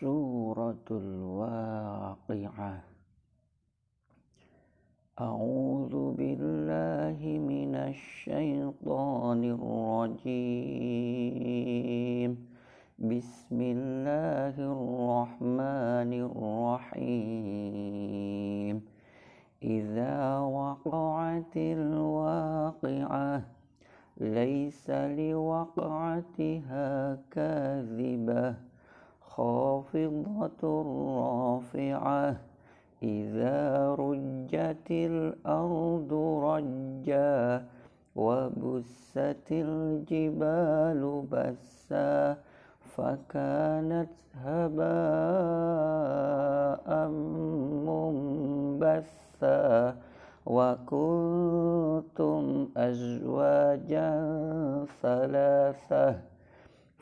سورة الواقعة. أعوذ بالله من الشيطان الرجيم. بسم الله الرحمن الرحيم. إذا وقعت الواقعة ليس لوقعتها كاذبة. خافضة رافعة. إذا رجت الأرض رجا وبست الجبال بسا فكانت هباء منبثا. وكنتم أزواجا ثلاثة.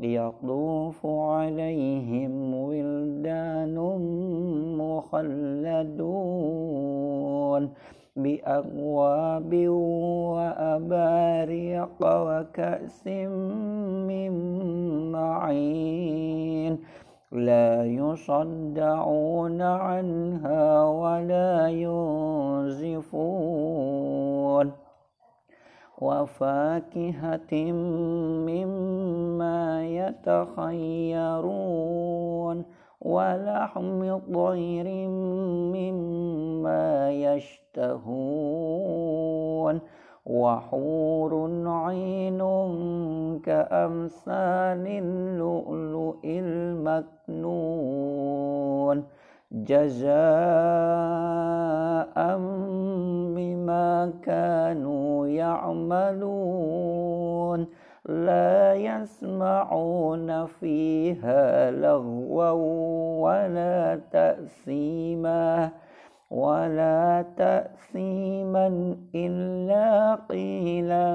يطوف عليهم ولدان مخلدون بأكواب وأباريق وكأس من معين. لا يصدعون عنها ولا ينزفون. وفاكهة مما يتخيرون ولحم طير مما يشتهون وحور عين كأمثال اللؤلؤ المكنون جزاء بما كانوا يعملون. لا يسمعون فيها لغوا ولا تأثيما ولا تأثيما إلا قيلا.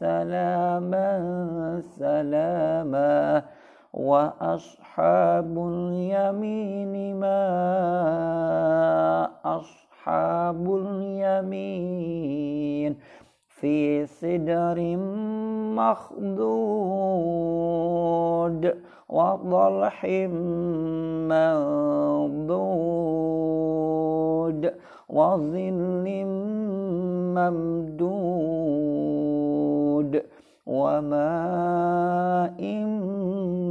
سلاما سلاما. وأصحاب اليمين ما أصحاب اليمين في سدر مخضود وضلح منضود وظل ممدود وماء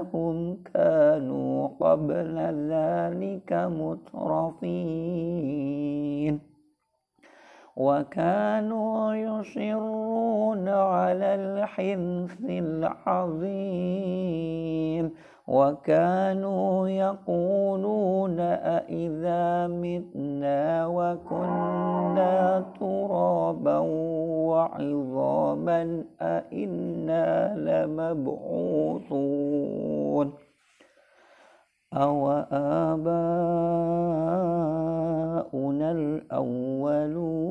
إنهم كانوا قبل ذلك مترفين. وكانوا يصرون على الحنث العظيم. وكانوا يقولون أئذا متنا وكنا ترابا وعظاما أئنا لمبعوثون أو آباؤنا الأولون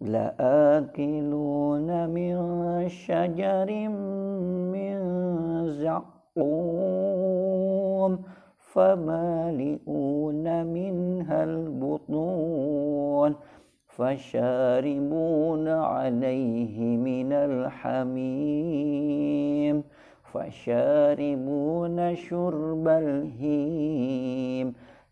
لآكلون من شجر من زقوم فمالئون منها البطون فشاربون عليه من الحميم فشاربون شرب الهيم.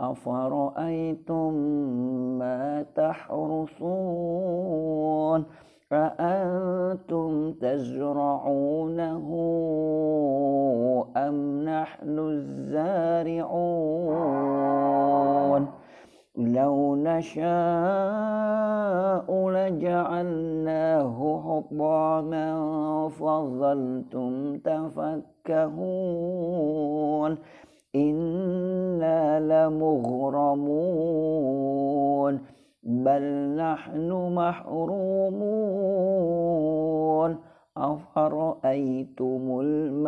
أفرأيتم ما تحرثون أأنتم تزرعونه أم نحن الزارعون لو نشاء لجعلناه حطاما فظلتم تفكهون إنا لمغرمون بل نحن محرومون أفرأيتم الماء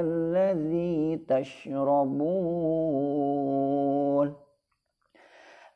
الذي تشربون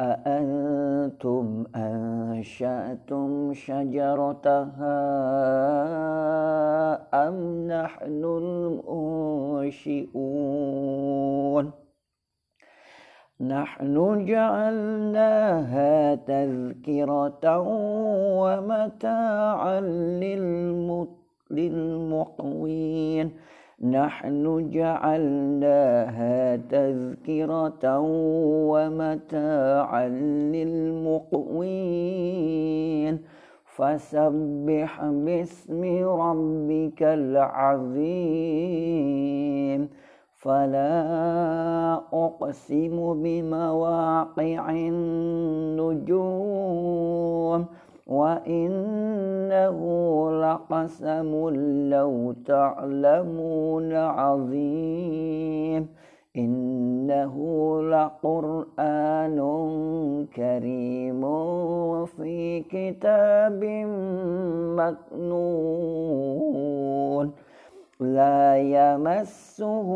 أأنتم أنشأتم شجرتها أم نحن المنشئون؟ نحن جعلناها تذكرة ومتاعا للمقوين. نحن جعلناها تذكرة ومتاعا للمقوين. فسبح باسم ربك العظيم. فلا أقسم بمواقع النجوم. وإنه لقسم لو تعلمون عظيم إنه لقرآن كريم في كتاب مكنون لا يمسه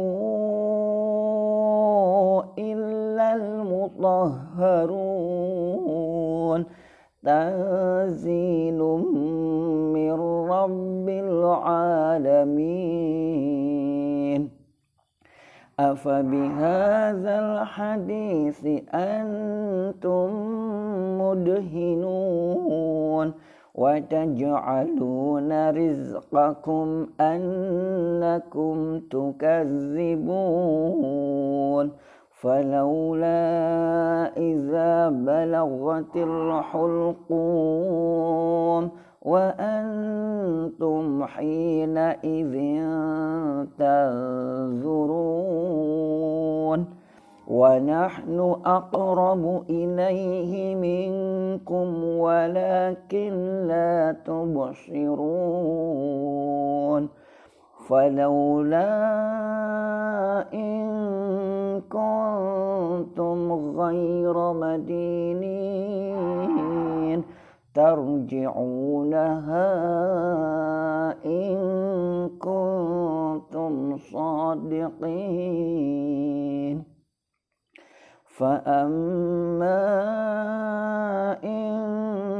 إلا المطهرون تنزيل من رب العالمين أفبهذا الحديث أنتم مدهنون وتجعلون رزقكم أنكم تكذبون فلولا إذا بلغت الحلقوم وأنتم حينئذ تنظرون ونحن أقرب إليه منكم ولكن لا تبصرون فلولا إن كنتم غير مدينين ترجعونها إن كنتم صادقين. فأما إن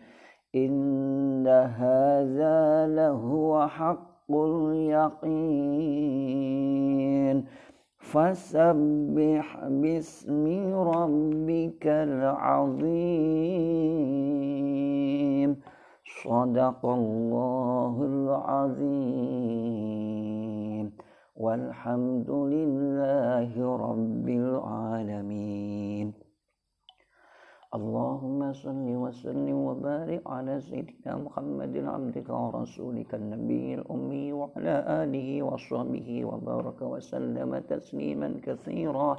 إن هذا لهو حق اليقين فسبح باسم ربك العظيم صدق الله العظيم والحمد لله رب العالمين اللهم صل وسلم وبارك على سيدنا محمد عبدك ورسولك النبي الأمي وعلى آله وصحبه وبارك وسلم تسليما كثيرا.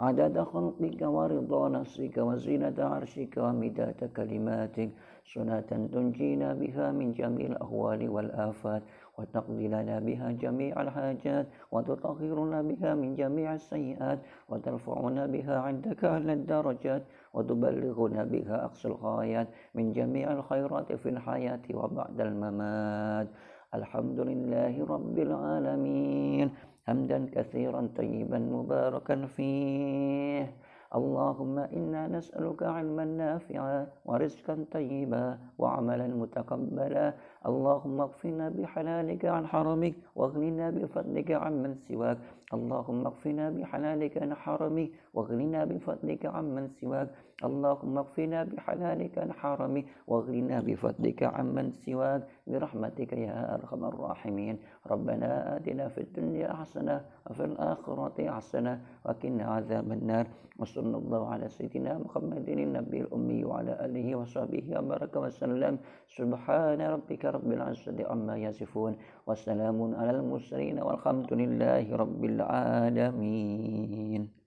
عدد خلقك ورضا نفسك وزينة عرشك ومداد كلماتك. سنة تنجينا بها من جميع الأهوال والآفات وتقضي لنا بها جميع الحاجات وتطهرنا بها من جميع السيئات وترفعنا بها عندك أهل الدرجات. وتبلغنا بها أقصى الغايات من جميع الخيرات في الحياة وبعد الممات. الحمد لله رب العالمين. حمدا كثيرا طيبا مباركا فيه. اللهم إنا نسألك علما نافعا ورزقا طيبا وعملا متقبلا. اللهم اغفنا بحلالك عن حرمك واغننا بفضلك عمن سواك. اللهم اغفنا بحلالك عن حرمك واغننا بفضلك عمن سواك. اللهم اغفنا بحلالك عن حرمك واغننا بفضلك عمن سواك برحمتك يا أرحم الراحمين. ربنا آتنا في الدنيا حسنة وفي الآخرة حسنة وقنا عذاب النار. وصلى الله على سيدنا محمد النبي الأمي وعلى آله وصحبه وبارك وسلم. سبحان ربك رب العزة عما يصفون. وسلام على المرسلين والحمد لله رب العالمين.